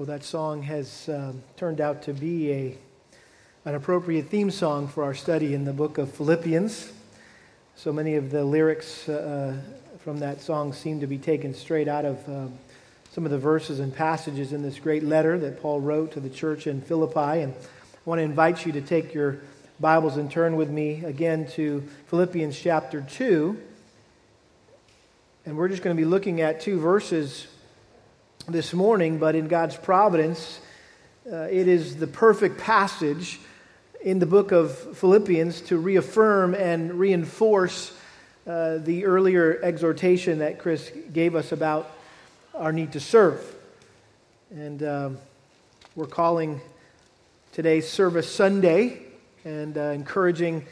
Well, that song has um, turned out to be a, an appropriate theme song for our study in the book of Philippians. So many of the lyrics uh, from that song seem to be taken straight out of um, some of the verses and passages in this great letter that Paul wrote to the church in Philippi. And I want to invite you to take your Bibles and turn with me again to Philippians chapter 2. And we're just going to be looking at two verses this morning, but in God's providence, uh, it is the perfect passage in the book of Philippians to reaffirm and reinforce uh, the earlier exhortation that Chris gave us about our need to serve. And um, we're calling today Service Sunday and uh, encouraging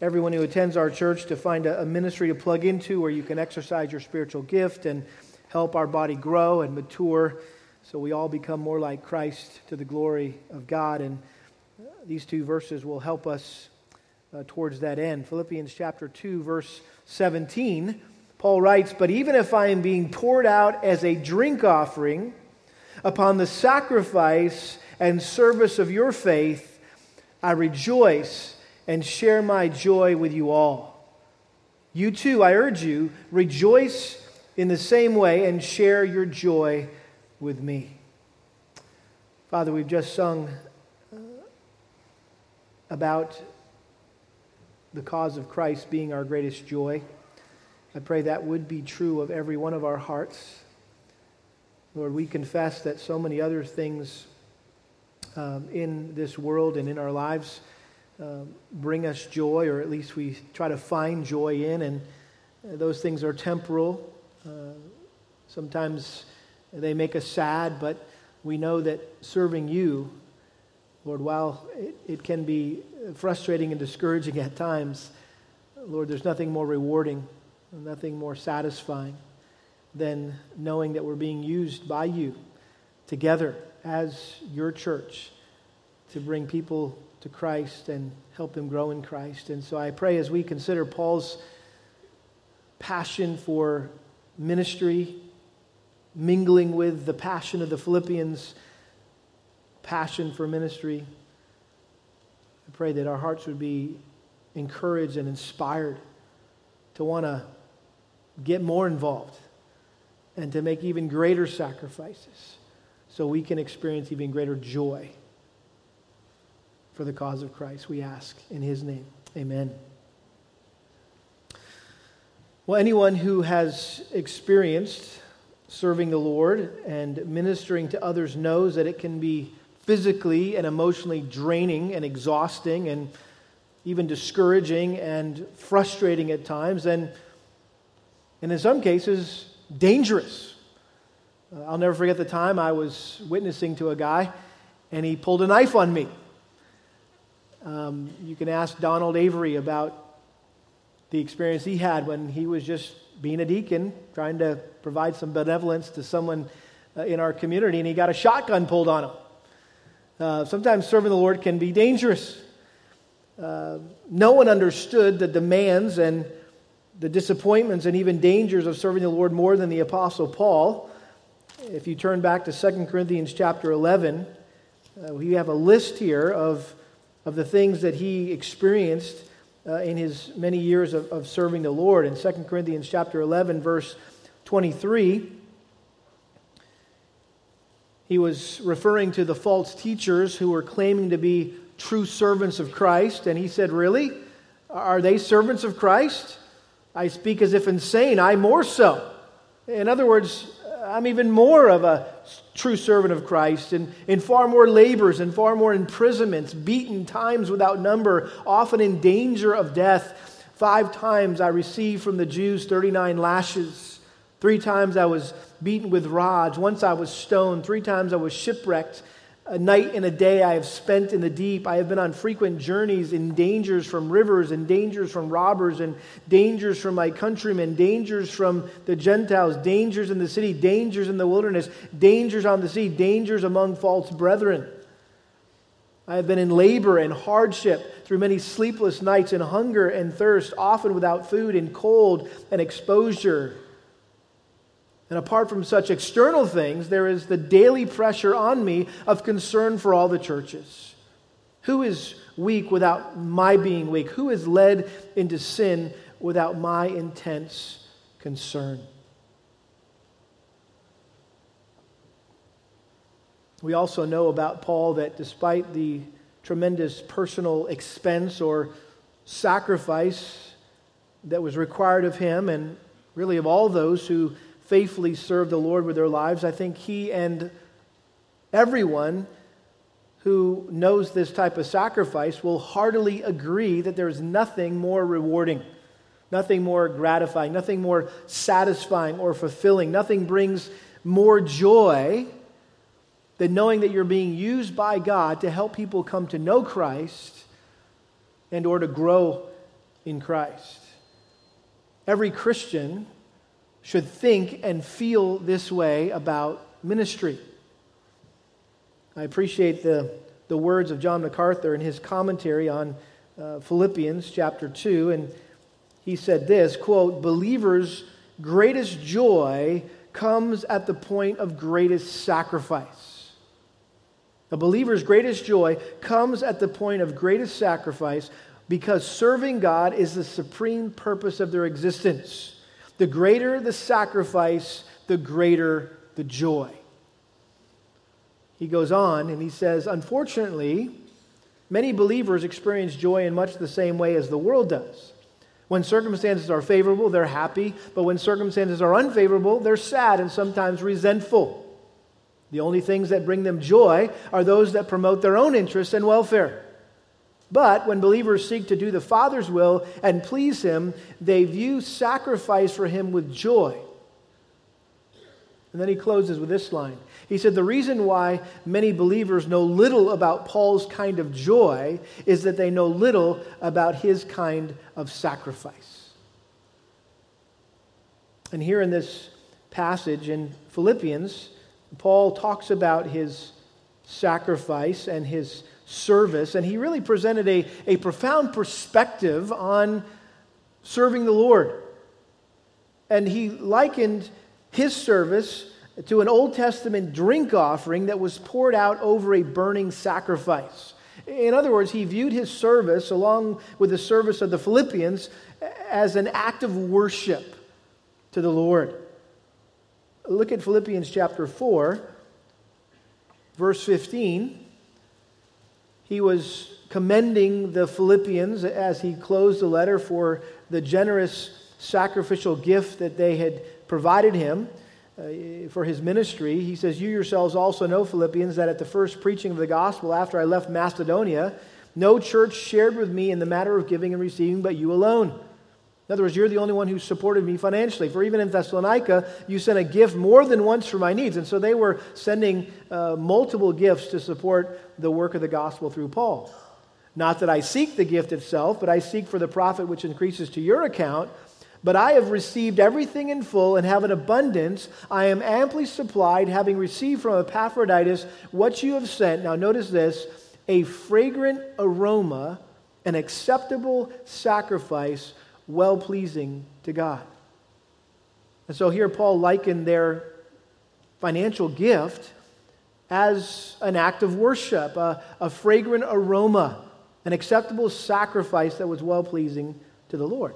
everyone who attends our church to find a, a ministry to plug into where you can exercise your spiritual gift and help our body grow and mature so we all become more like Christ to the glory of God. And uh, these two verses will help us uh, towards that end. Philippians chapter 2, verse 17, Paul writes, But even if I am being poured out as a drink offering upon the sacrifice and service of your faith, I rejoice and share my joy with you all. You too, I urge you, rejoice in the same way and share your joy with me. Father, we've just sung uh, about the cause of Christ being our greatest joy. I pray that would be true of every one of our hearts. Lord, we confess that so many other things um, in this world and in our lives uh, bring us joy, or at least we try to find joy in, and those things are temporal. Uh, sometimes they make us sad, but we know that serving you, Lord, while it, it can be frustrating and discouraging at times, Lord, there's nothing more rewarding, nothing more satisfying than knowing that we're being used by you together as your church to bring people to Christ and help them grow in Christ. And so I pray as we consider Paul's passion for ministry, mingling with the passion of the Philippians, passion for ministry. I pray that our hearts would be encouraged and inspired to want to get more involved and to make even greater sacrifices so we can experience even greater joy for the cause of Christ. We ask in his name. Amen. Well, anyone who has experienced serving the Lord and ministering to others knows that it can be physically and emotionally draining and exhausting and even discouraging and frustrating at times, and, and in some cases, dangerous. Uh, I'll never forget the time I was witnessing to a guy and he pulled a knife on me. Um, you can ask Donald Avery about the experience he had when he was just being a deacon, trying to provide some benevolence to someone uh, in our community, and he got a shotgun pulled on him. Uh, sometimes serving the Lord can be dangerous. Uh, no one understood the demands and the disappointments and even dangers of serving the Lord more than the Apostle Paul. If you turn back to 2 Corinthians chapter 11, uh, we have a list here of, of the things that he experienced uh, in his many years of, of serving the Lord. In 2 Corinthians chapter 11, verse 23, he was referring to the false teachers who were claiming to be true servants of Christ. And he said, Really? Are they servants of Christ? I speak as if insane. I more so. In other words, I'm even more of a true servant of Christ, and in far more labors and far more imprisonments, beaten times without number, often in danger of death. Five times I received from the Jews 39 lashes. Three times I was beaten with rods. Once I was stoned. Three times I was shipwrecked. A night and a day I have spent in the deep. I have been on frequent journeys in dangers from rivers, and dangers from robbers, and dangers from my countrymen, dangers from the Gentiles, dangers in the city, dangers in the wilderness, dangers on the sea, dangers among false brethren. I have been in labor and hardship through many sleepless nights, in hunger and thirst, often without food, in cold and exposure. And apart from such external things, there is the daily pressure on me of concern for all the churches. Who is weak without my being weak? Who is led into sin without my intense concern? We also know about Paul that despite the tremendous personal expense or sacrifice that was required of him, and really of all those who faithfully serve the Lord with their lives, I think he and everyone who knows this type of sacrifice will heartily agree that there is nothing more rewarding, nothing more gratifying, nothing more satisfying or fulfilling, nothing brings more joy than knowing that you're being used by God to help people come to know Christ and or to grow in Christ. Every Christian should think and feel this way about ministry. I appreciate the, the words of John MacArthur in his commentary on uh, Philippians chapter 2. And he said this quote, Believers' greatest joy comes at the point of greatest sacrifice. A believer's greatest joy comes at the point of greatest sacrifice because serving God is the supreme purpose of their existence. The greater the sacrifice, the greater the joy. He goes on and he says, Unfortunately, many believers experience joy in much the same way as the world does. When circumstances are favorable, they're happy, but when circumstances are unfavorable, they're sad and sometimes resentful. The only things that bring them joy are those that promote their own interests and welfare. But when believers seek to do the Father's will and please Him, they view sacrifice for Him with joy. And then he closes with this line he said, The reason why many believers know little about Paul's kind of joy is that they know little about his kind of sacrifice. And here in this passage in Philippians, Paul talks about his sacrifice and his service, and he really presented a, a profound perspective on serving the Lord. And he likened his service to an Old Testament drink offering that was poured out over a burning sacrifice. In other words, he viewed his service, along with the service of the Philippians, as an act of worship to the Lord. Look at Philippians chapter 4, verse 15. He was commending the Philippians as he closed the letter for the generous sacrificial gift that they had provided him uh, for his ministry. He says, You yourselves also know, Philippians, that at the first preaching of the gospel after I left Macedonia, no church shared with me in the matter of giving and receiving but you alone. In other words, you're the only one who supported me financially. For even in Thessalonica, you sent a gift more than once for my needs. And so they were sending uh, multiple gifts to support the work of the gospel through Paul. Not that I seek the gift itself, but I seek for the profit which increases to your account but I have received everything in full and have an abundance. I am amply supplied, having received from Epaphroditus what you have sent. Now, notice this a fragrant aroma, an acceptable sacrifice, well pleasing to God. And so here, Paul likened their financial gift as an act of worship, a, a fragrant aroma, an acceptable sacrifice that was well pleasing to the Lord.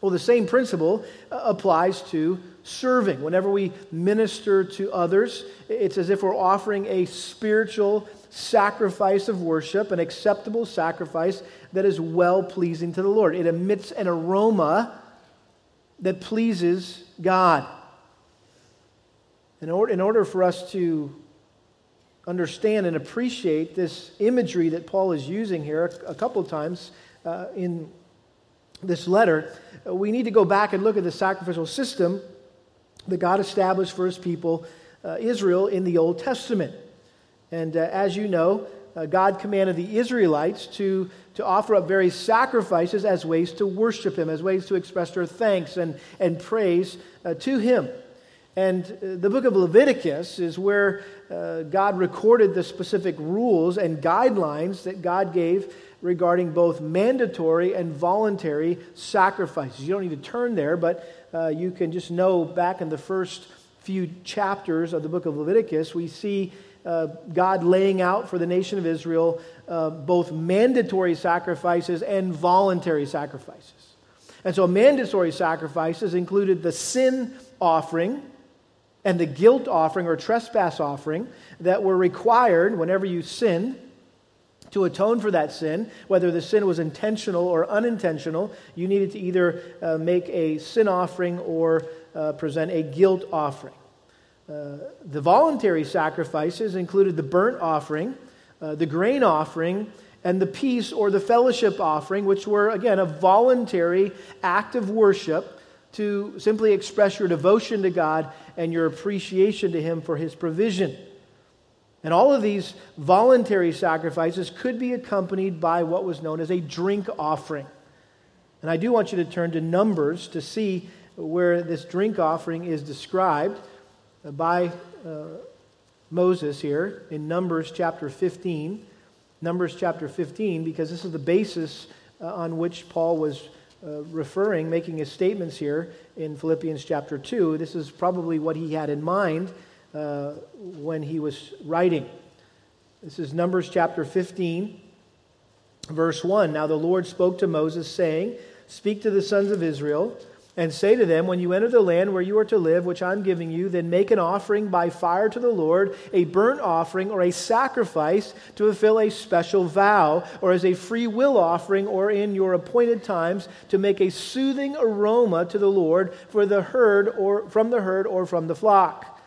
Well, the same principle uh, applies to serving. Whenever we minister to others, it's as if we're offering a spiritual sacrifice of worship, an acceptable sacrifice that is well pleasing to the Lord. It emits an aroma that pleases God. In order, in order for us to understand and appreciate this imagery that Paul is using here a, a couple of times uh, in this letter, uh, we need to go back and look at the sacrificial system that God established for his people, uh, Israel, in the Old Testament. And uh, as you know, uh, God commanded the Israelites to, to offer up various sacrifices as ways to worship him, as ways to express their thanks and, and praise uh, to him. And uh, the book of Leviticus is where God recorded the specific rules and guidelines that God gave regarding both mandatory and voluntary sacrifices. You don't need to turn there, but uh, you can just know back in the first few chapters of the book of Leviticus, we see uh, God laying out for the nation of Israel uh, both mandatory sacrifices and voluntary sacrifices. And so, mandatory sacrifices included the sin offering and the guilt offering or trespass offering that were required whenever you sinned to atone for that sin, whether the sin was intentional or unintentional, you needed to either uh, make a sin offering or uh, present a guilt offering. Uh, the voluntary sacrifices included the burnt offering, uh, the grain offering, and the peace or the fellowship offering, which were, again, a voluntary act of worship to simply express your devotion to God and your appreciation to Him for His provision. And all of these voluntary sacrifices could be accompanied by what was known as a drink offering. And I do want you to turn to Numbers to see where this drink offering is described by uh, Moses here in Numbers chapter 15. Numbers chapter 15, because this is the basis uh, on which Paul was uh, referring, making his statements here in Philippians chapter 2. This is probably what he had in mind uh, when he was writing. This is Numbers chapter 15, verse 1. Now the Lord spoke to Moses, saying, Speak to the sons of Israel and say to them, When you enter the land where you are to live, which I'm giving you, then make an offering by fire to the Lord, a burnt offering or a sacrifice to fulfill a special vow, or as a free will offering, or in your appointed times to make a soothing aroma to the Lord for the herd or from the herd or from the flock.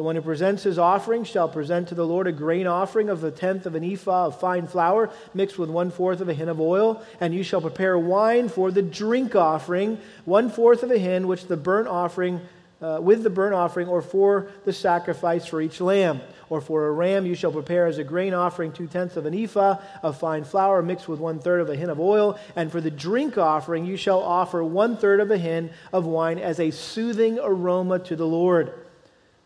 The one who presents his offering shall present to the Lord a grain offering of a tenth of an ephah of fine flour mixed with one fourth of a hin of oil. And you shall prepare wine for the drink offering, one fourth of a hin, which the burnt offering, uh, with the burnt offering, or for the sacrifice for each lamb. Or for a ram you shall prepare as a grain offering two tenths of an ephah of fine flour mixed with one third of a hin of oil. And for the drink offering you shall offer one third of a hin of wine as a soothing aroma to the Lord.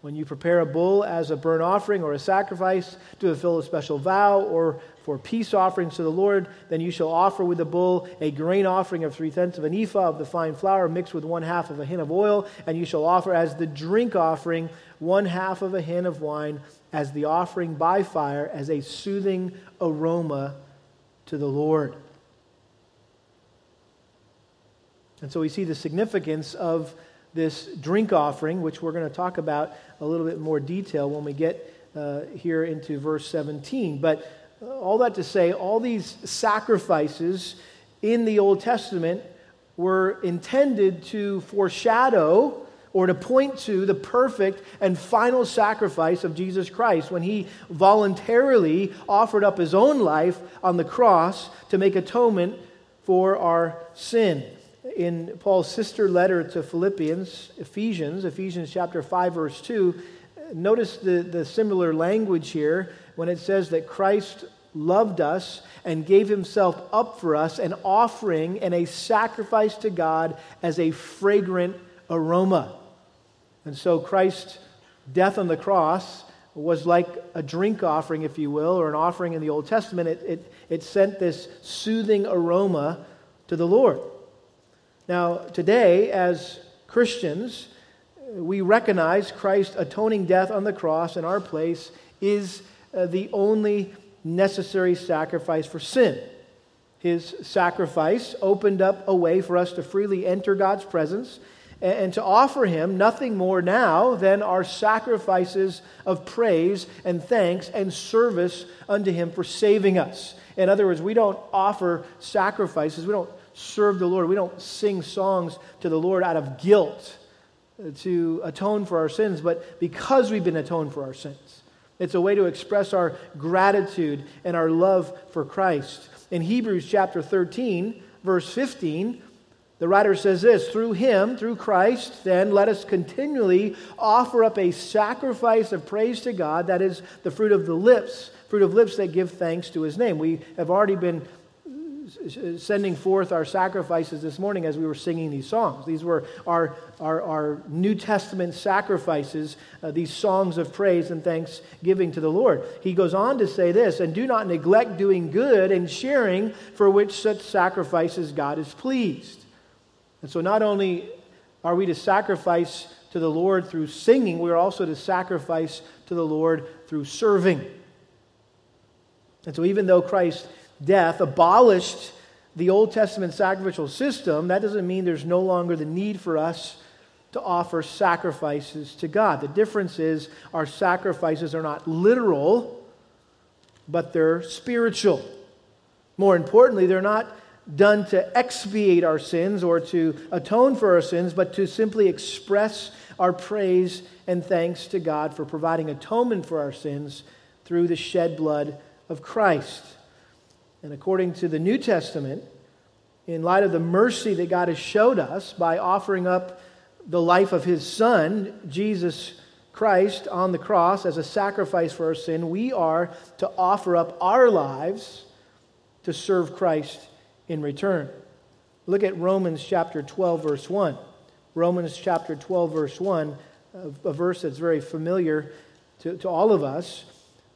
When you prepare a bull as a burnt offering or a sacrifice to fulfill a special vow or for peace offerings to the Lord, then you shall offer with the bull a grain offering of three tenths of an ephah of the fine flour mixed with one half of a hin of oil, and you shall offer as the drink offering one half of a hin of wine as the offering by fire as a soothing aroma to the Lord. And so we see the significance of this drink offering, which we're going to talk about a little bit more detail when we get uh, here into verse 17. But uh, all that to say, all these sacrifices in the Old Testament were intended to foreshadow or to point to the perfect and final sacrifice of Jesus Christ when he voluntarily offered up his own life on the cross to make atonement for our sin in Paul's sister letter to Philippians, Ephesians, Ephesians chapter 5, verse 2, notice the, the similar language here when it says that Christ loved us and gave himself up for us, an offering and a sacrifice to God as a fragrant aroma. And so Christ's death on the cross was like a drink offering, if you will, or an offering in the Old Testament. It, it, it sent this soothing aroma to the Lord. Now, today, as Christians, we recognize Christ's atoning death on the cross in our place is uh, the only necessary sacrifice for sin. His sacrifice opened up a way for us to freely enter God's presence and, and to offer Him nothing more now than our sacrifices of praise and thanks and service unto Him for saving us. In other words, we don't offer sacrifices, we don't serve the Lord. We don't sing songs to the Lord out of guilt to atone for our sins, but because we've been atoned for our sins. It's a way to express our gratitude and our love for Christ. In Hebrews chapter 13, verse 15, the writer says this Through him, through Christ, then let us continually offer up a sacrifice of praise to God, that is the fruit of the lips, fruit of lips that give thanks to his name. We have already been sending forth our sacrifices this morning as we were singing these songs. These were our, our, our New Testament sacrifices, uh, these songs of praise and thanksgiving to the Lord. He goes on to say this and do not neglect doing good and sharing for which such sacrifices God is pleased. And so, not only are we to sacrifice to the Lord through singing, we are also to sacrifice to the Lord through serving. And so, even though Christ's death abolished the Old Testament sacrificial system, that doesn't mean there's no longer the need for us to offer sacrifices to God. The difference is our sacrifices are not literal, but they're spiritual. More importantly, they're not done to expiate our sins or to atone for our sins, but to simply express our praise and thanks to God for providing atonement for our sins through the shed blood of Christ. And according to the New Testament, in light of the mercy that God has showed us by offering up the life of his Son, Jesus Christ, on the cross as a sacrifice for our sin, we are to offer up our lives to serve Christ in return. Look at Romans chapter 12, verse 1. Romans chapter 12, verse 1, a, verse that's very familiar to, to all of us.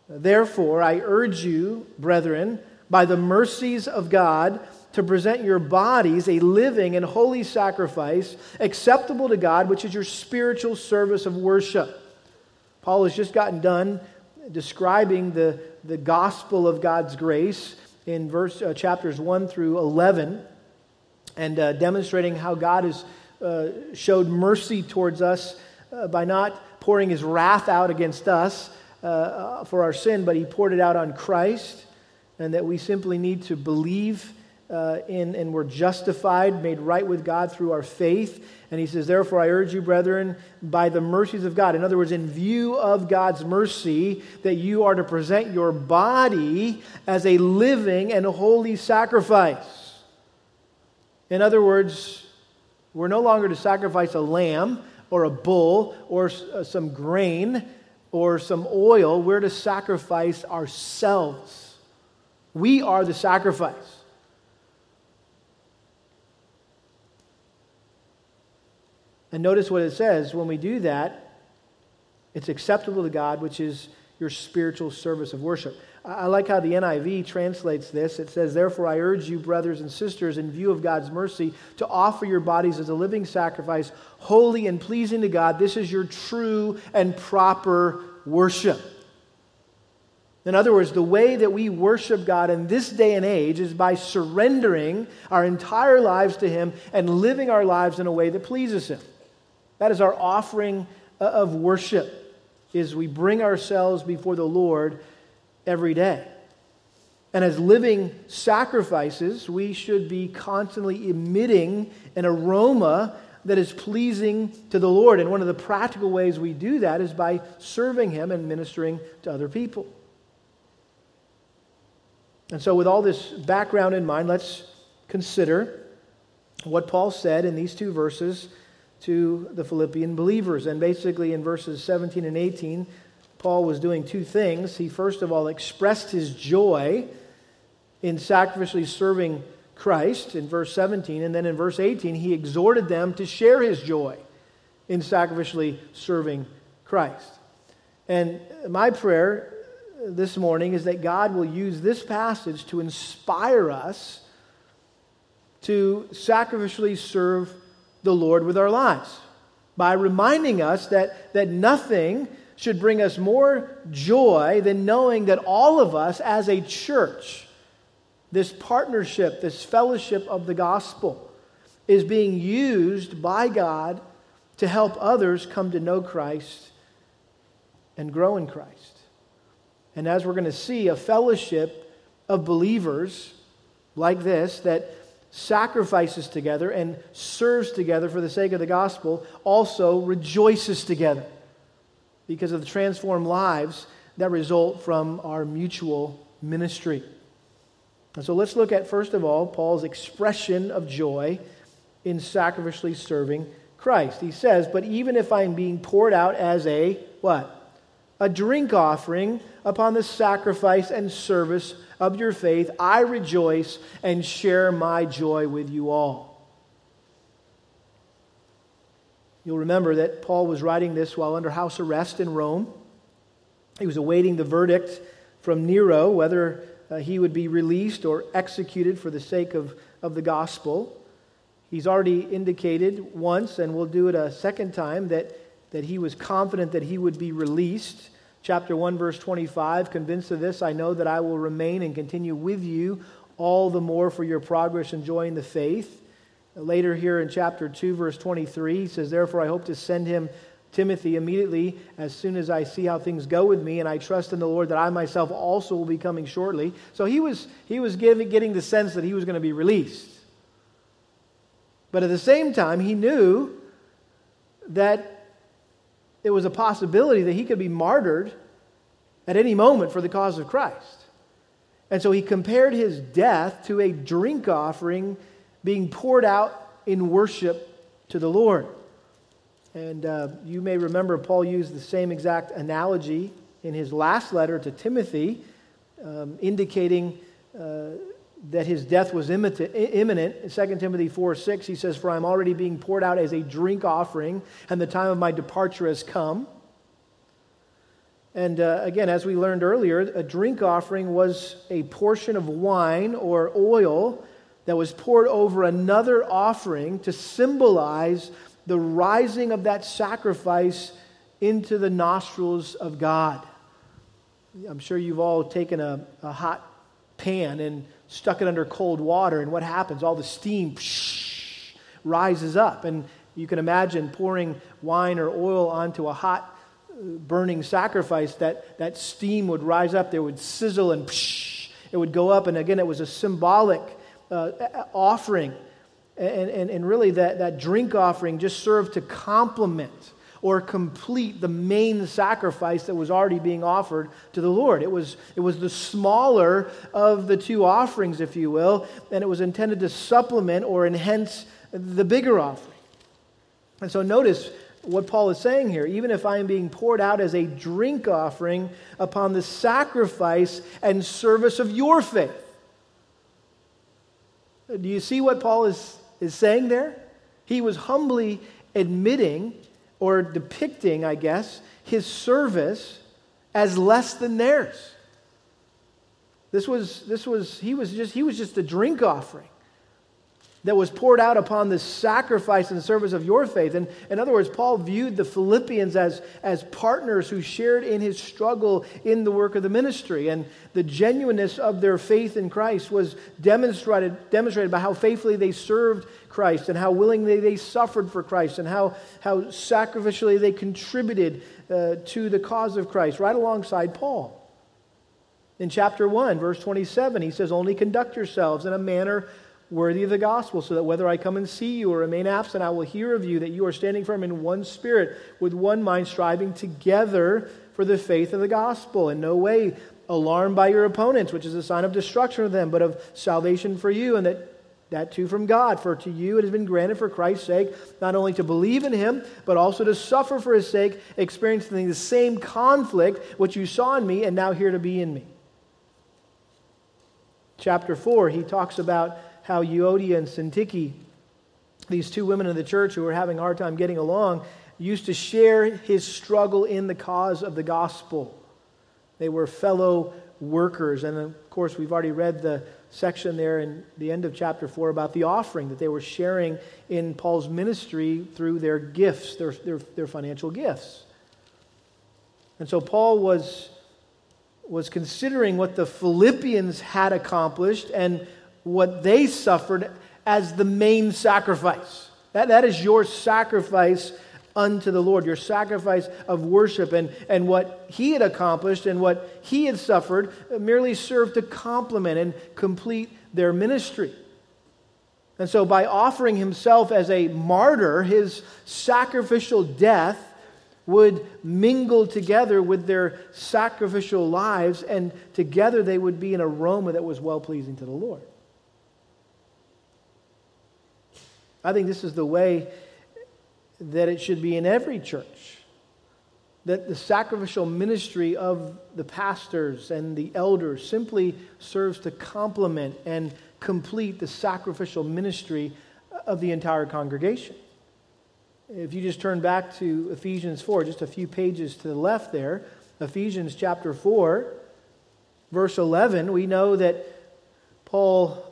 Therefore, I urge you, brethren, by the mercies of God, to present your bodies a living and holy sacrifice, acceptable to God, which is your spiritual service of worship. Paul has just gotten done describing the, the gospel of God's grace in verse, uh, chapters 1 through 11 and uh, demonstrating how God has uh, showed mercy towards us uh, by not pouring his wrath out against us uh, for our sin, but he poured it out on Christ and that we simply need to believe uh, in, and we're justified, made right with God through our faith. And he says, Therefore, I urge you, brethren, by the mercies of God, in other words, in view of God's mercy, that you are to present your body as a living and holy sacrifice. In other words, we're no longer to sacrifice a lamb or a bull or uh, some grain or some oil. We're to sacrifice ourselves we are the sacrifice. And notice what it says when we do that, it's acceptable to God, which is your spiritual service of worship. I like how the NIV translates this. It says, Therefore, I urge you, brothers and sisters, in view of God's mercy, to offer your bodies as a living sacrifice, holy and pleasing to God. This is your true and proper worship. In other words, the way that we worship God in this day and age is by surrendering our entire lives to Him and living our lives in a way that pleases Him. That is our offering of worship, is we bring ourselves before the Lord every day. And as living sacrifices, we should be constantly emitting an aroma that is pleasing to the Lord. And one of the practical ways we do that is by serving Him and ministering to other people. And so, with all this background in mind, let's consider what Paul said in these two verses to the Philippian believers. And basically, in verses 17 and 18, Paul was doing two things. He, first of all, expressed his joy in sacrificially serving Christ in verse 17. And then in verse 18, he exhorted them to share his joy in sacrificially serving Christ. And my prayer this morning is that God will use this passage to inspire us to sacrificially serve the Lord with our lives by reminding us that, that nothing should bring us more joy than knowing that all of us as a church, this partnership, this fellowship of the gospel, is being used by God to help others come to know Christ and grow in Christ. And as we're going to see, a fellowship of believers like this that sacrifices together and serves together for the sake of the gospel also rejoices together because of the transformed lives that result from our mutual ministry. And so let's look at, first of all, Paul's expression of joy in sacrificially serving Christ. He says, But even if I'm being poured out as a what? A drink offering upon the sacrifice and service of your faith, I rejoice and share my joy with you all. You'll remember that Paul was writing this while under house arrest in Rome. He was awaiting the verdict from Nero whether uh, he would be released or executed for the sake of, of the gospel. He's already indicated once, and we'll do it a second time, that, that he was confident that he would be released. Chapter 1, verse 25 Convinced of this, I know that I will remain and continue with you all the more for your progress in joining the faith. Later, here in chapter 2, verse 23, he says, Therefore, I hope to send him Timothy immediately as soon as I see how things go with me, and I trust in the Lord that I myself also will be coming shortly. So he was, he was giving, getting the sense that he was going to be released. But at the same time, he knew that it was a possibility that he could be martyred at any moment for the cause of Christ. And so he compared his death to a drink offering being poured out in worship to the Lord. And uh, you may remember Paul used the same exact analogy in his last letter to Timothy, um, indicating uh, that his death was imminent. In 2 Timothy 4 6, he says, For I'm already being poured out as a drink offering, and the time of my departure has come. And uh, again, as we learned earlier, a drink offering was a portion of wine or oil that was poured over another offering to symbolize the rising of that sacrifice into the nostrils of God. I'm sure you've all taken a, a hot pan and stuck it under cold water, and what happens? All the steam psh, rises up. And you can imagine pouring wine or oil onto a hot, burning sacrifice, that, that steam would rise up, there would sizzle, and psh, it would go up. And again, it was a symbolic uh, offering. And, and, and really, that, that drink offering just served to complement or complete the main sacrifice that was already being offered to the Lord. It was, it was the smaller of the two offerings, if you will, and it was intended to supplement or enhance the bigger offering. And so notice what Paul is saying here. Even if I am being poured out as a drink offering upon the sacrifice and service of your faith. Do you see what Paul is, is saying there? He was humbly admitting or depicting, I guess, his service as less than theirs. This was, this was, he was just, he was just a drink offering that was poured out upon the sacrifice and service of your faith. And in other words, Paul viewed the Philippians as, as partners who shared in his struggle in the work of the ministry. And the genuineness of their faith in Christ was demonstrated, demonstrated by how faithfully they served Christ and how willingly they suffered for Christ and how, how sacrificially they contributed uh, to the cause of Christ, right alongside Paul. In chapter 1, verse 27, he says, Only conduct yourselves in a manner worthy of the gospel, so that whether I come and see you or remain absent, I will hear of you that you are standing firm in one spirit, with one mind, striving together for the faith of the gospel. In no way alarmed by your opponents, which is a sign of destruction of them, but of salvation for you, and that that too from God. For to you it has been granted for Christ's sake not only to believe in him, but also to suffer for his sake, experiencing the same conflict which you saw in me and now here to be in me. Chapter 4, he talks about how Euodia and Syntyche, these two women in the church who were having a hard time getting along, used to share his struggle in the cause of the gospel. They were fellow workers. And of course, we've already read the section there in the end of chapter 4 about the offering that they were sharing in Paul's ministry through their gifts, their, their, their financial gifts. And so Paul was, was considering what the Philippians had accomplished and what they suffered as the main sacrifice. That, that is your sacrifice unto the Lord, your sacrifice of worship. And, and what he had accomplished and what he had suffered merely served to complement and complete their ministry. And so, by offering himself as a martyr, his sacrificial death would mingle together with their sacrificial lives, and together they would be an aroma that was well pleasing to the Lord. I think this is the way that it should be in every church. That the sacrificial ministry of the pastors and the elders simply serves to complement and complete the sacrificial ministry of the entire congregation. If you just turn back to Ephesians 4, just a few pages to the left there, Ephesians chapter 4, verse 11, we know that Paul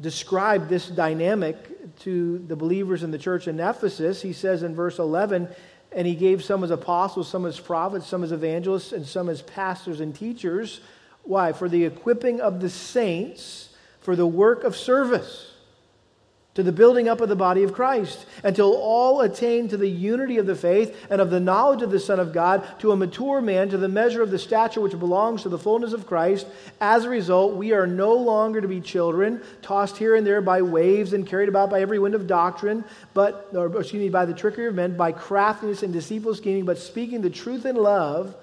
describe this dynamic to the believers in the church in Ephesus. He says in verse 11, and he gave some as apostles, some as prophets, some as evangelists, and some as pastors and teachers. Why? For the equipping of the saints for the work of service to the building up of the body of Christ, until all attain to the unity of the faith and of the knowledge of the Son of God, to a mature man, to the measure of the stature which belongs to the fullness of Christ. As a result, we are no longer to be children, tossed here and there by waves and carried about by every wind of doctrine, but, or excuse me, by the trickery of men, by craftiness and deceitful scheming, but speaking the truth in love.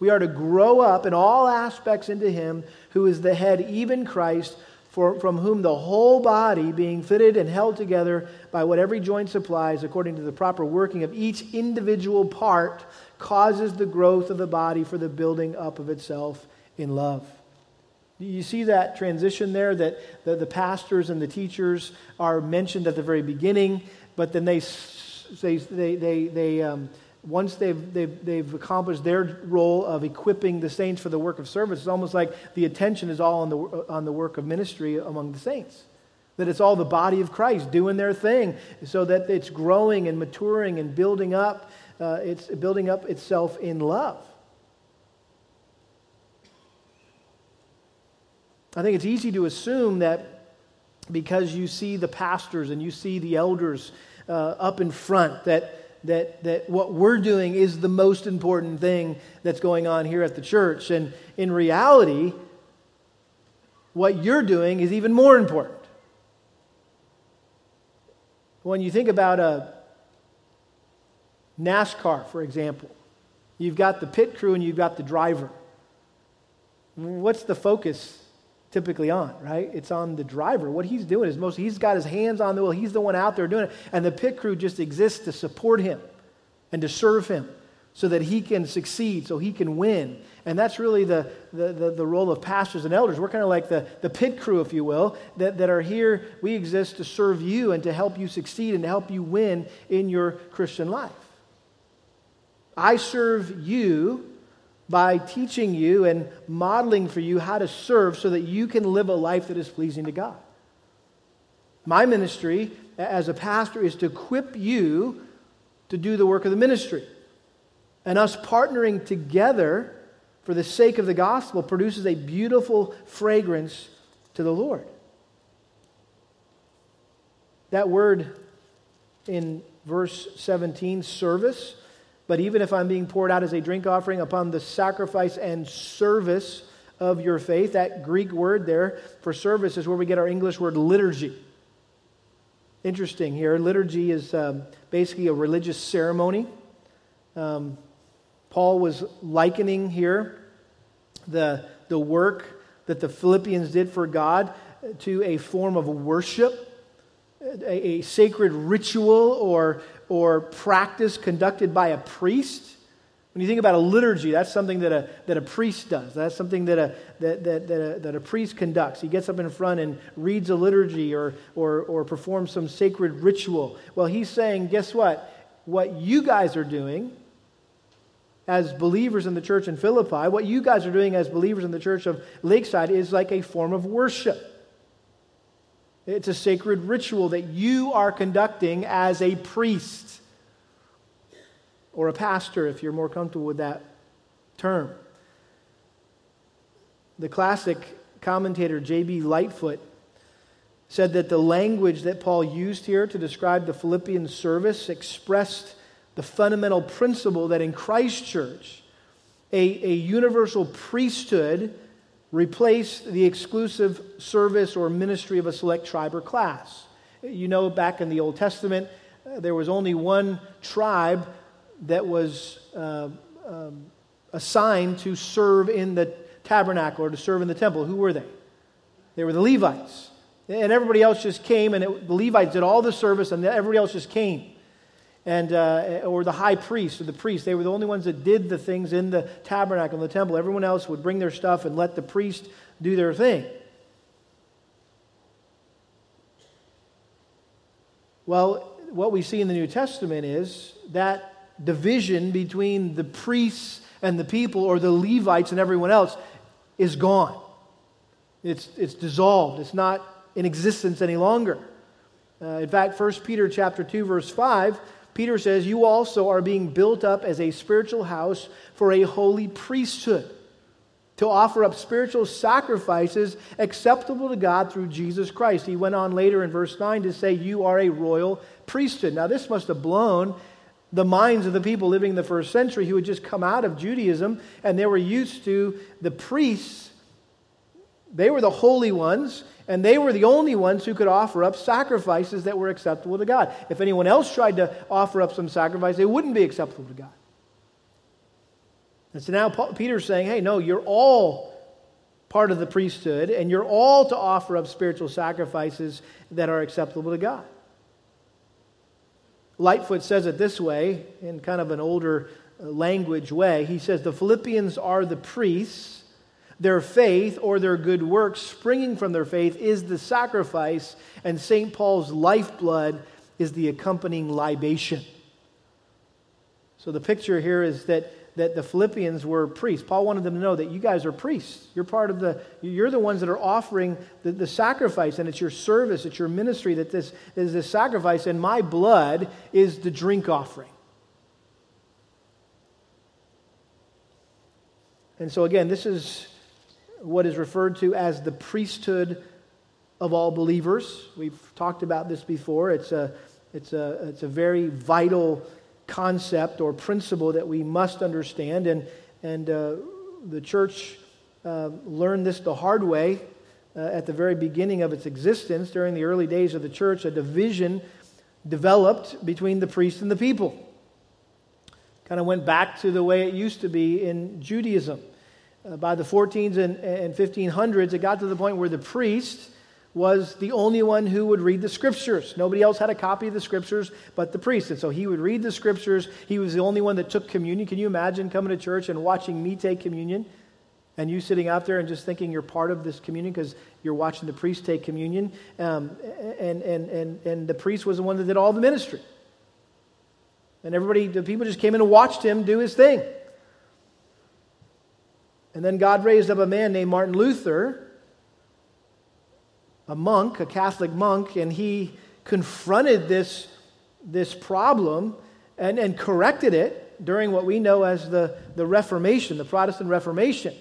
We are to grow up in all aspects into Him who is the head, even Christ for, from whom the whole body, being fitted and held together by what every joint supplies, according to the proper working of each individual part, causes the growth of the body for the building up of itself in love. You see that transition there that the, the pastors and the teachers are mentioned at the very beginning, but then they, they, they, they, they um, once they've, they've, they've accomplished their role of equipping the saints for the work of service, it's almost like the attention is all on the, on the work of ministry among the saints. That it's all the body of Christ doing their thing so that it's growing and maturing and building up, uh, it's building up itself in love. I think it's easy to assume that because you see the pastors and you see the elders uh, up in front, that that, that what we're doing is the most important thing that's going on here at the church. And in reality, what you're doing is even more important. When you think about a NASCAR, for example, you've got the pit crew and you've got the driver. What's the focus typically on, right? It's on the driver. What he's doing is most, he's got his hands on the wheel. He's the one out there doing it. And the pit crew just exists to support him and to serve him so that he can succeed, so he can win. And that's really the, the, the, the role of pastors and elders. We're kind of like the, the pit crew, if you will, that, that are here. We exist to serve you and to help you succeed and to help you win in your Christian life. I serve you by teaching you and modeling for you how to serve so that you can live a life that is pleasing to God. My ministry as a pastor is to equip you to do the work of the ministry. And us partnering together for the sake of the gospel produces a beautiful fragrance to the Lord. That word in verse 17, service, but even if I'm being poured out as a drink offering upon the sacrifice and service of your faith, that Greek word there for service is where we get our English word liturgy. Interesting here. Liturgy is um, basically a religious ceremony. Um, Paul was likening here the, the work that the Philippians did for God to a form of worship, a, a sacred ritual or or practice conducted by a priest. When you think about a liturgy, that's something that a, that a priest does. That's something that a, that, that, that, a, that a priest conducts. He gets up in front and reads a liturgy or, or, or performs some sacred ritual. Well, he's saying, guess what? What you guys are doing as believers in the church in Philippi, what you guys are doing as believers in the church of Lakeside is like a form of worship. It's a sacred ritual that you are conducting as a priest or a pastor, if you're more comfortable with that term. The classic commentator J.B. Lightfoot said that the language that Paul used here to describe the Philippian service expressed the fundamental principle that in Christ Church, a, a universal priesthood replace the exclusive service or ministry of a select tribe or class. You know, back in the Old Testament, uh, there was only one tribe that was uh, um, assigned to serve in the tabernacle or to serve in the temple. Who were they? They were the Levites. And everybody else just came, and it, the Levites did all the service, and everybody else just came and, uh, or the high priest or the priest. They were the only ones that did the things in the tabernacle, in the temple. Everyone else would bring their stuff and let the priest do their thing. Well, what we see in the New Testament is that division between the priests and the people, or the Levites and everyone else, is gone. It's, it's dissolved. It's not in existence any longer. Uh, in fact, 1 Peter chapter 2 verse 5, Peter says, "You also are being built up as a spiritual house for a holy priesthood." to offer up spiritual sacrifices acceptable to God through Jesus Christ. He went on later in verse 9 to say, You are a royal priesthood. Now, this must have blown the minds of the people living in the first century who had just come out of Judaism and they were used to the priests. They were the holy ones, and they were the only ones who could offer up sacrifices that were acceptable to God. If anyone else tried to offer up some sacrifice, they wouldn't be acceptable to God. And so now Peter's saying, hey, no, you're all part of the priesthood, and you're all to offer up spiritual sacrifices that are acceptable to God. Lightfoot says it this way, in kind of an older uh, language way. He says, The Philippians are the priests. Their faith or their good works springing from their faith is the sacrifice, and St. Paul's lifeblood is the accompanying libation. So the picture here is that that the Philippians were priests. Paul wanted them to know that you guys are priests. You're part of the, you're the ones that are offering the, the sacrifice, and it's your service, it's your ministry that this is this sacrifice, and my blood is the drink offering. And so, again, this is what is referred to as the priesthood of all believers. We've talked about this before. It's a, it's a, it's a very vital concept or principle that we must understand. And, and uh, the church uh, learned this the hard way uh, at the very beginning of its existence. During the early days of the church, a division developed between the priests and the people. Kind of went back to the way it used to be in Judaism. Uh, by the 14s and, and 1500s, it got to the point where the priest was the only one who would read the scriptures. Nobody else had a copy of the scriptures but the priest. And so he would read the scriptures. He was the only one that took communion. Can you imagine coming to church and watching me take communion? And you sitting out there and just thinking you're part of this communion because you're watching the priest take communion. Um, and, and, and, and the priest was the one that did all the ministry. And everybody, the people just came in and watched him do his thing. And then God raised up a man named Martin Luther a monk, a Catholic monk, and he confronted this, this problem and, and corrected it during what we know as the, the Reformation, the Protestant Reformation,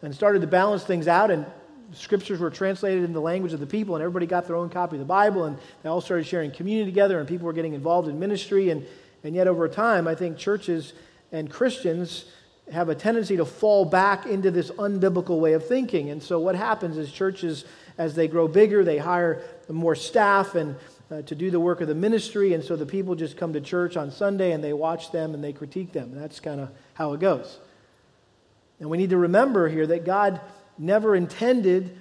and started to balance things out. And scriptures were translated in the language of the people, and everybody got their own copy of the Bible, and they all started sharing community together, and people were getting involved in ministry. And, and yet, over time, I think churches and Christians have a tendency to fall back into this unbiblical way of thinking. And so what happens is churches, as they grow bigger, they hire more staff and uh, to do the work of the ministry. And so the people just come to church on Sunday and they watch them and they critique them. And that's kind of how it goes. And we need to remember here that God never intended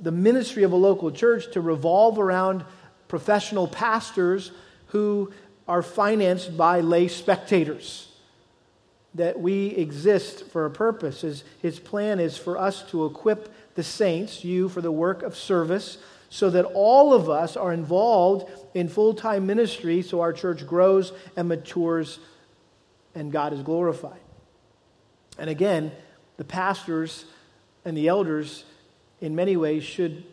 the ministry of a local church to revolve around professional pastors who are financed by lay spectators that we exist for a purpose. His, his plan is for us to equip the saints, you, for the work of service, so that all of us are involved in full time ministry so our church grows and matures and God is glorified. And again, the pastors and the elders, in many ways, should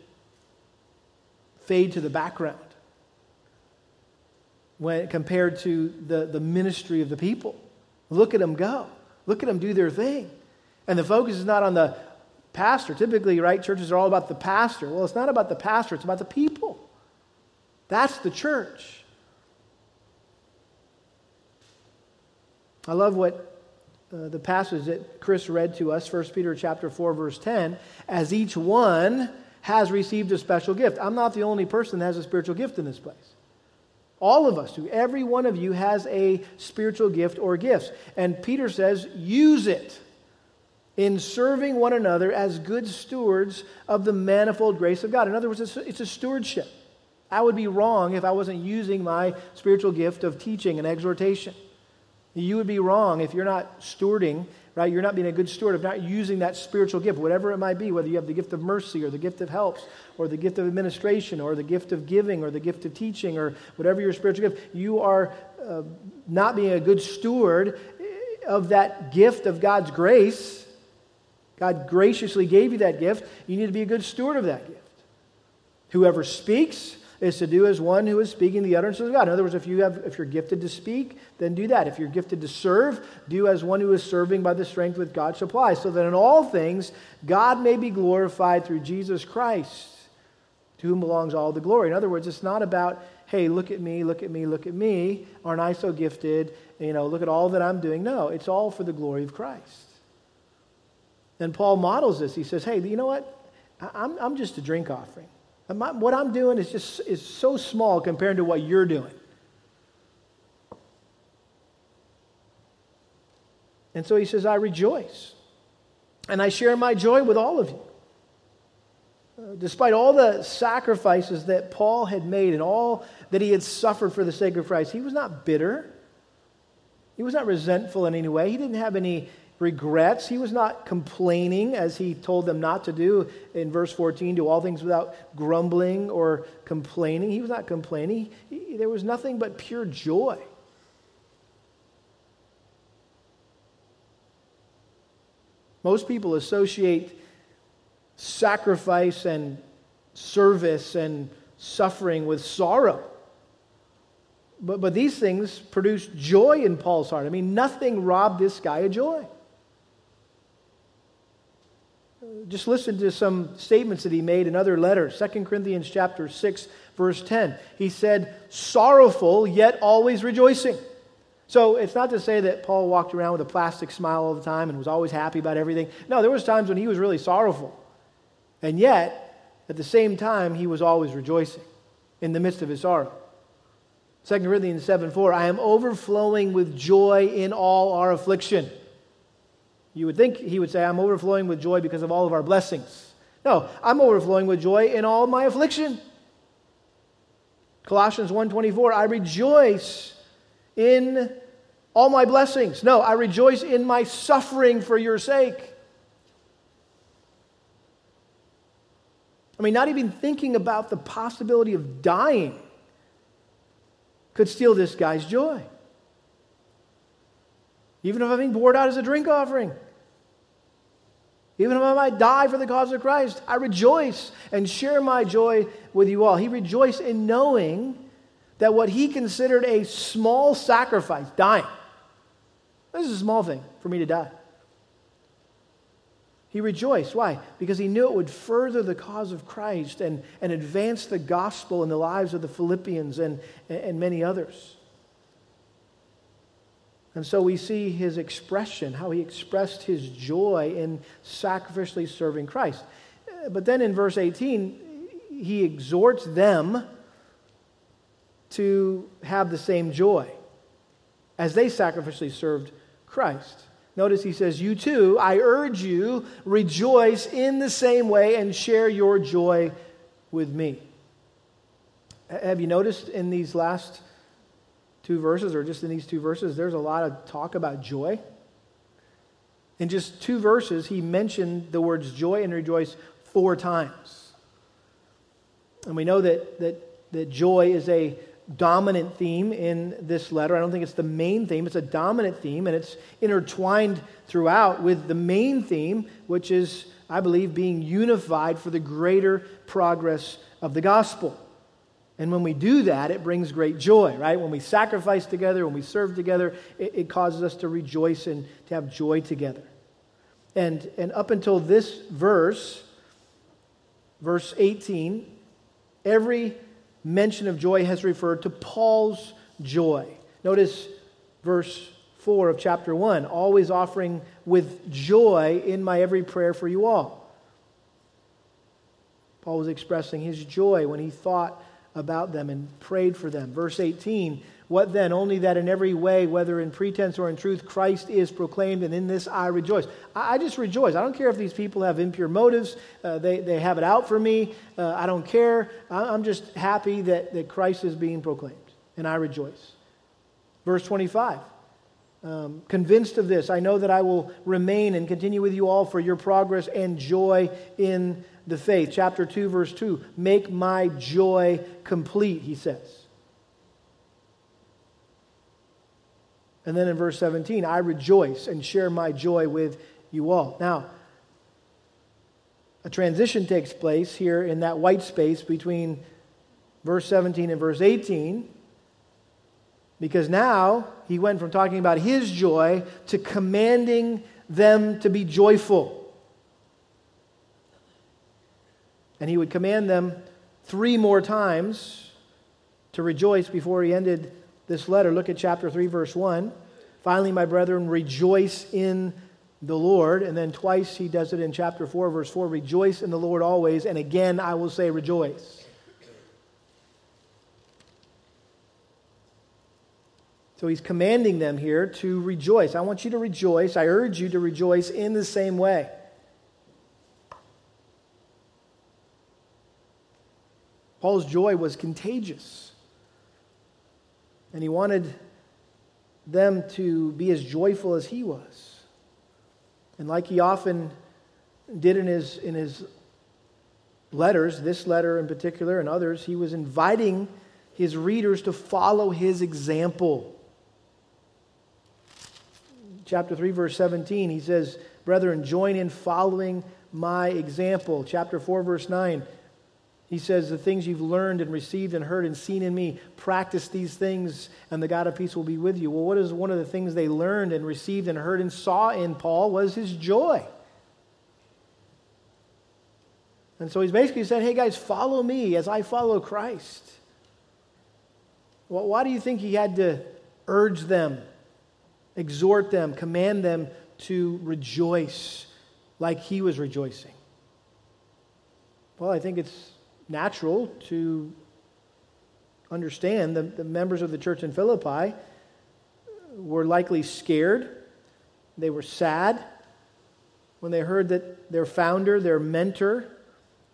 fade to the background when compared to the, the ministry of the people. Look at them go. Look at them do their thing. And the focus is not on the pastor. Typically, right, churches are all about the pastor. Well, it's not about the pastor, it's about the people. That's the church. I love what uh, the passage that Chris read to us, 1 Peter chapter 4, verse 10, as each one has received a special gift. I'm not the only person that has a spiritual gift in this place. All of us do. Every one of you has a spiritual gift or gifts. And Peter says, use it in serving one another as good stewards of the manifold grace of God. In other words, it's it's a stewardship. I would be wrong if I wasn't using my spiritual gift of teaching and exhortation. You would be wrong if you're not stewarding right? You're not being a good steward of not using that spiritual gift, whatever it might be, whether you have the gift of mercy or the gift of helps or the gift of administration or the gift of giving or the gift of teaching or whatever your spiritual gift, you are uh, not being a good steward of that gift of God's grace. God graciously gave you that gift. You need to be a good steward of that gift. Whoever speaks is to do as one who is speaking the utterances of God. In other words, if, you have, if you're gifted to speak, then do that. If you're gifted to serve, do as one who is serving by the strength with God supplies, so that in all things God may be glorified through Jesus Christ, to whom belongs all the glory. In other words, it's not about, hey, look at me, look at me, look at me. Aren't I so gifted? You know, look at all that I'm doing. No, it's all for the glory of Christ. And Paul models this. He says, hey, you know what? I'm, I'm just a drink offering. What I'm doing is just is so small compared to what you're doing. And so he says, I rejoice. And I share my joy with all of you. Uh, despite all the sacrifices that Paul had made and all that he had suffered for the sake of Christ, he was not bitter. He was not resentful in any way. He didn't have any regrets. He was not complaining as he told them not to do in verse 14 do all things without grumbling or complaining. He was not complaining. He, there was nothing but pure joy. Most people associate sacrifice and service and suffering with sorrow. But, but these things produce joy in Paul's heart. I mean, nothing robbed this guy of joy just listen to some statements that he made in other letters. 2 Corinthians chapter 6, verse 10. He said, sorrowful, yet always rejoicing. So it's not to say that Paul walked around with a plastic smile all the time and was always happy about everything. No, there was times when he was really sorrowful. And yet, at the same time, he was always rejoicing in the midst of his sorrow. 2 Corinthians 7 4, I am overflowing with joy in all our affliction you would think he would say, I'm overflowing with joy because of all of our blessings. No, I'm overflowing with joy in all my affliction. Colossians 1:24, I rejoice in all my blessings. No, I rejoice in my suffering for your sake. I mean, not even thinking about the possibility of dying could steal this guy's joy. Even if I'm being poured out as a drink offering. Even if I might die for the cause of Christ, I rejoice and share my joy with you all. He rejoiced in knowing that what he considered a small sacrifice, dying, this is a small thing for me to die. He rejoiced. Why? Because he knew it would further the cause of Christ and, and advance the gospel in the lives of the Philippians and, and many others. And so we see his expression, how he expressed his joy in sacrificially serving Christ. Uh, but then in verse 18, he exhorts them to have the same joy as they sacrificially served Christ. Notice he says, You too, I urge you, rejoice in the same way and share your joy with me. Have you noticed in these last two verses, or just in these two verses, there's a lot of talk about joy. In just two verses, he mentioned the words joy and rejoice four times. And we know that, that, that joy is a dominant theme in this letter. I don't think it's the main theme, it's a dominant theme, and it's intertwined throughout with the main theme, which is, I believe, being unified for the greater progress of the gospel. And when we do that, it brings great joy, right? When we sacrifice together, when we serve together, it, it, causes us to rejoice and to have joy together. And, and up until this verse, verse 18, every mention of joy has referred to Paul's joy. Notice verse 4 of chapter 1 always offering with joy in my every prayer for you all. Paul was expressing his joy when he thought about them and prayed for them. Verse 18 What then? Only that in every way, whether in pretense or in truth, Christ is proclaimed, and in this I rejoice. I, I just rejoice. I don't care if these people have impure motives, uh, they, they have it out for me. Uh, I don't care. I, I'm just happy that, that Christ is being proclaimed, and I rejoice. Verse 25. Um, convinced of this, I know that I will remain and continue with you all for your progress and joy in the faith. Chapter 2, verse 2 Make my joy complete, he says. And then in verse 17, I rejoice and share my joy with you all. Now, a transition takes place here in that white space between verse 17 and verse 18. Because now he went from talking about his joy to commanding them to be joyful. And he would command them three more times to rejoice before he ended this letter. Look at chapter 3, verse 1. Finally, my brethren, rejoice in the Lord. And then twice he does it in chapter 4, verse 4 rejoice in the Lord always. And again, I will say rejoice. So he's commanding them here to rejoice. I want you to rejoice. I urge you to rejoice in the same way. Paul's joy was contagious. And he wanted them to be as joyful as he was. And like he often did in his, in his letters, this letter in particular and others, he was inviting his readers to follow his example chapter 3, verse 17, he says, Brethren, join in following my example. Chapter 4, verse 9, he says, The things you've learned and received and heard and seen in me, practice these things, and the God of peace will be with you. Well, what is one of the things they learned and received and heard and saw in Paul was his joy. And so he's basically said, Hey guys, follow me as I follow Christ. Well, why do you think he had to urge them exhort them, command them to rejoice like he was rejoicing? Well, I think it's natural to understand the, the members of the church in Philippi were likely scared. They were sad when they heard that their founder, their mentor,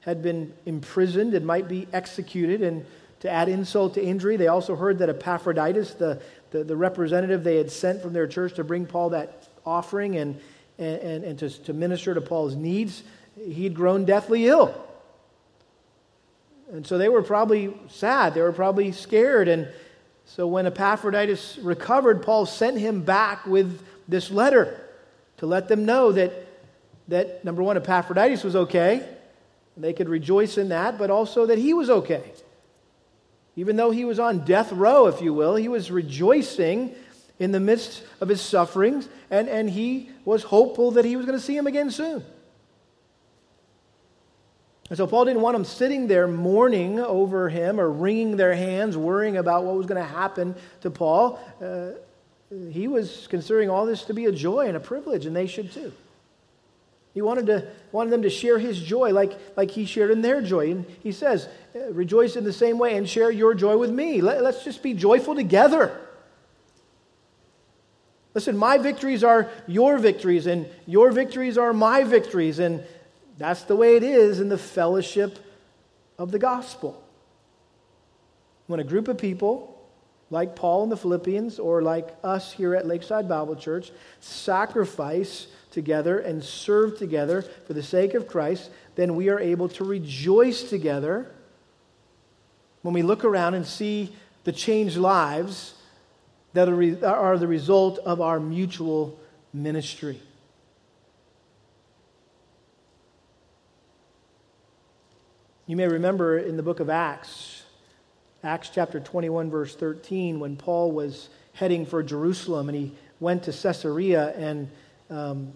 had been imprisoned and might be executed. And to add insult to injury, they also heard that Epaphroditus, the, the, the representative they had sent from their church to bring Paul that offering and, and, and to, to minister to Paul's needs, he'd grown deathly ill. And so they were probably sad. They were probably scared. And so when Epaphroditus recovered, Paul sent him back with this letter to let them know that, that number one, Epaphroditus was okay. They could rejoice in that, but also that he was okay. Even though he was on death row, if you will, he was rejoicing in the midst of his sufferings, and, and he was hopeful that he was going to see him again soon. And so Paul didn't want them sitting there mourning over him or wringing their hands, worrying about what was going to happen to Paul. Uh, he was considering all this to be a joy and a privilege, and they should too. He wanted, to, wanted them to share his joy like, like he shared in their joy. And he says, Rejoice in the same way and share your joy with me. Let, let's just be joyful together. Listen, my victories are your victories, and your victories are my victories. And that's the way it is in the fellowship of the gospel. When a group of people, like Paul and the Philippians, or like us here at Lakeside Bible Church, sacrifice together and serve together for the sake of Christ, then we are able to rejoice together when we look around and see the changed lives that are the result of our mutual ministry. You may remember in the book of Acts, Acts chapter 21, verse 13, when Paul was heading for Jerusalem and he went to Caesarea and um,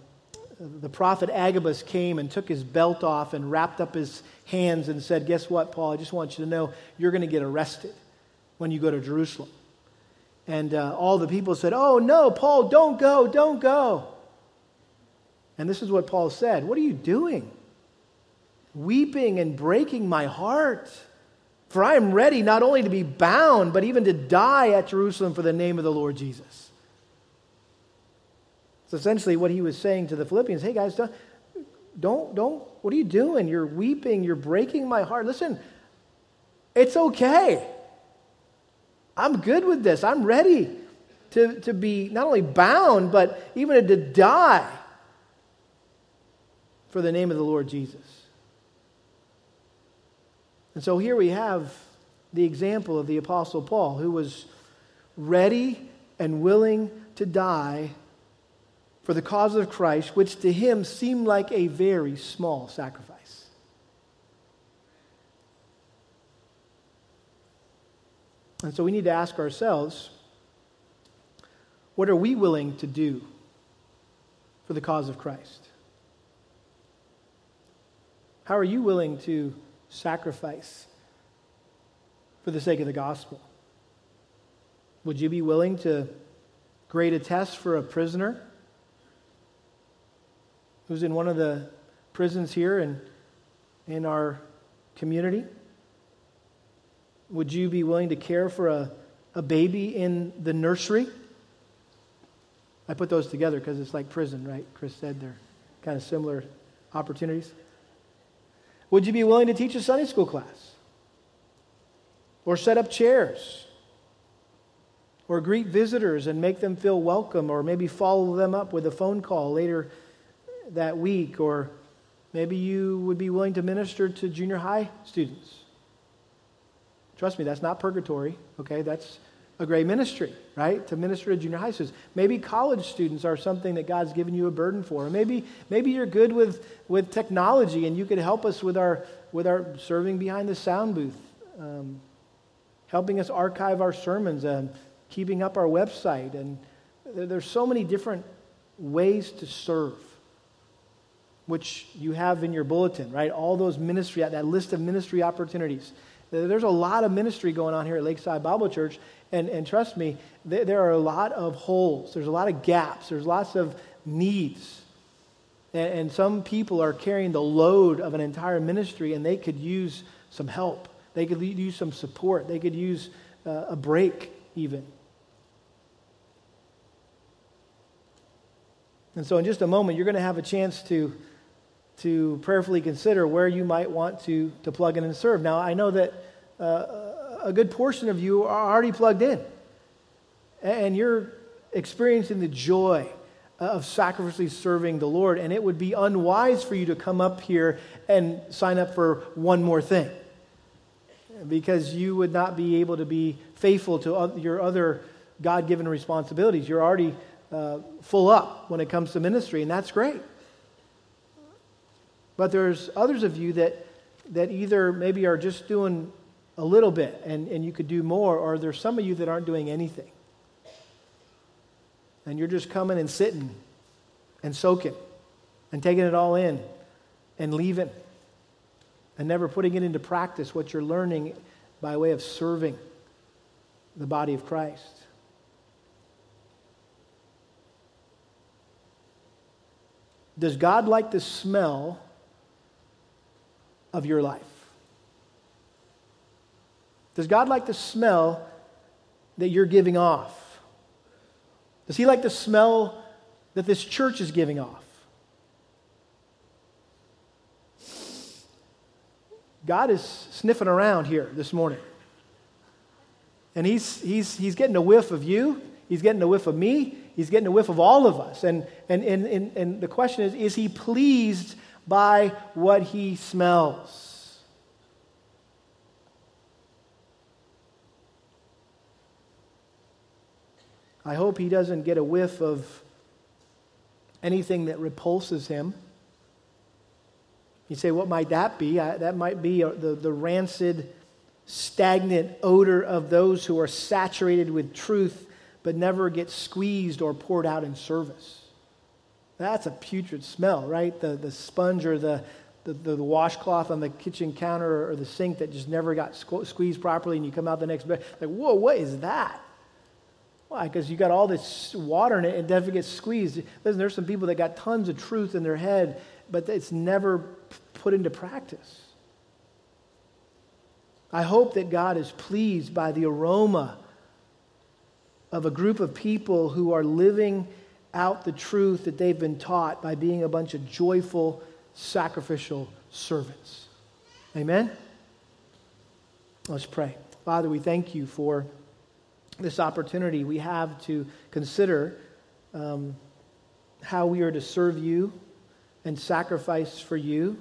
the prophet Agabus came and took his belt off and wrapped up his hands and said, Guess what, Paul? I just want you to know you're going to get arrested when you go to Jerusalem. And uh, all the people said, Oh, no, Paul, don't go, don't go. And this is what Paul said What are you doing? Weeping and breaking my heart. For I am ready not only to be bound, but even to die at Jerusalem for the name of the Lord Jesus. So essentially what he was saying to the Philippians, hey guys, don't, don't, don't, what are you doing? You're weeping, you're breaking my heart. Listen, it's okay. I'm good with this. I'm ready to, to be not only bound, but even to die for the name of the Lord Jesus. And so here we have the example of the Apostle Paul, who was ready and willing to die for the cause of Christ, which to him seemed like a very small sacrifice. And so we need to ask ourselves what are we willing to do for the cause of Christ? How are you willing to? Sacrifice for the sake of the gospel? Would you be willing to grade a test for a prisoner who's in one of the prisons here in, in our community? Would you be willing to care for a, a baby in the nursery? I put those together because it's like prison, right? Chris said they're kind of similar opportunities. Would you be willing to teach a Sunday school class? Or set up chairs? Or greet visitors and make them feel welcome? Or maybe follow them up with a phone call later that week? Or maybe you would be willing to minister to junior high students? Trust me, that's not purgatory, okay? That's a great ministry, right? To minister to junior high students. Maybe college students are something that God's given you a burden for. maybe, maybe you're good with, with technology and you could help us with our, with our serving behind the sound booth, um, helping us archive our sermons and keeping up our website. And there's so many different ways to serve, which you have in your bulletin, right? All those ministry, that list of ministry opportunities. There's a lot of ministry going on here at Lakeside Bible Church, and, and trust me, there, there are a lot of holes, there's a lot of gaps, there's lots of needs. And, and some people are carrying the load of an entire ministry, and they could use some help. They could use some support. They could use uh, a break, even. And so, in just a moment, you're going to have a chance to to prayerfully consider where you might want to, to plug in and serve. Now, I know that uh, a good portion of you are already plugged in, and you're experiencing the joy of sacrificially serving the Lord, and it would be unwise for you to come up here and sign up for one more thing because you would not be able to be faithful to your other God given responsibilities. You're already uh, full up when it comes to ministry, and that's great. But there's others of you that, that either maybe are just doing a little bit and, and you could do more, or there's some of you that aren't doing anything. And you're just coming and sitting and soaking and taking it all in and leaving and never putting it into practice what you're learning by way of serving the body of Christ. Does God like the smell of your life? Does God like the smell that you're giving off? Does He like the smell that this church is giving off? God is sniffing around here this morning. And he's, he's, he's getting a whiff of you. He's getting a whiff of me. He's getting a whiff of all of us. And, and, and, and, and the question is is he pleased by what he smells. I hope he doesn't get a whiff of anything that repulses him. You say, what might that be? I, that might be a, the, the rancid, stagnant odor of those who are saturated with truth but never get squeezed or poured out in service. That's a putrid smell, right? The, the sponge or the, the, the, washcloth on the kitchen counter or the sink that just never got squeezed properly and you come out the next day, like, whoa, what is that? Why? Because you got all this water in it and it never gets squeezed. Listen, there's some people that got tons of truth in their head, but it's never put into practice. I hope that God is pleased by the aroma of a group of people who are living out the truth that they've been taught by being a bunch of joyful, sacrificial servants. Amen? Let's pray. Father, we thank you for this opportunity we have to consider um, how we are to serve you and sacrifice for you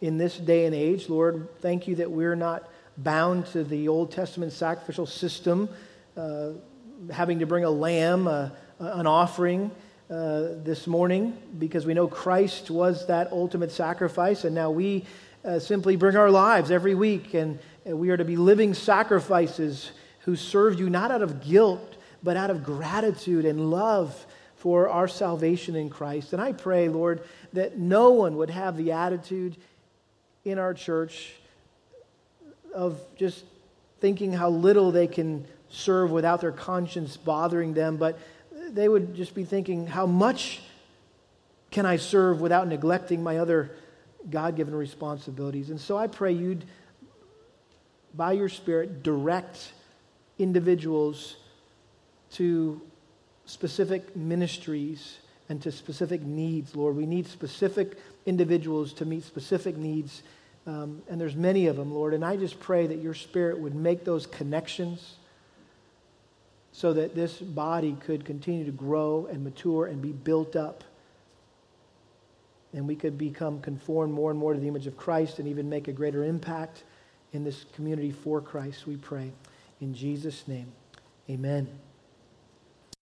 in this day and age. Lord, thank you that we're not bound to the Old Testament sacrificial system, uh, having to bring a lamb, uh, an offering uh, this morning because we know Christ was that ultimate sacrifice, and now we uh, simply bring our lives every week, and, and, we are to be living sacrifices who serve you not out of guilt, but out of gratitude and love for our salvation in Christ. And I pray, Lord, that no one would have the attitude in our church of just thinking how little they can serve without their conscience bothering them, but they would just be thinking, how much can I serve without neglecting my other God given responsibilities? And so I pray you'd, by your Spirit, direct individuals to specific ministries and to specific needs, Lord. We need specific individuals to meet specific needs. Um, and there's many of them, Lord. And I just pray that your Spirit would make those connections so that this body could continue to grow and mature and be built up. And we could become conformed more and more to the image of Christ and even make a greater impact in this community for Christ, we pray. In Jesus' name, amen.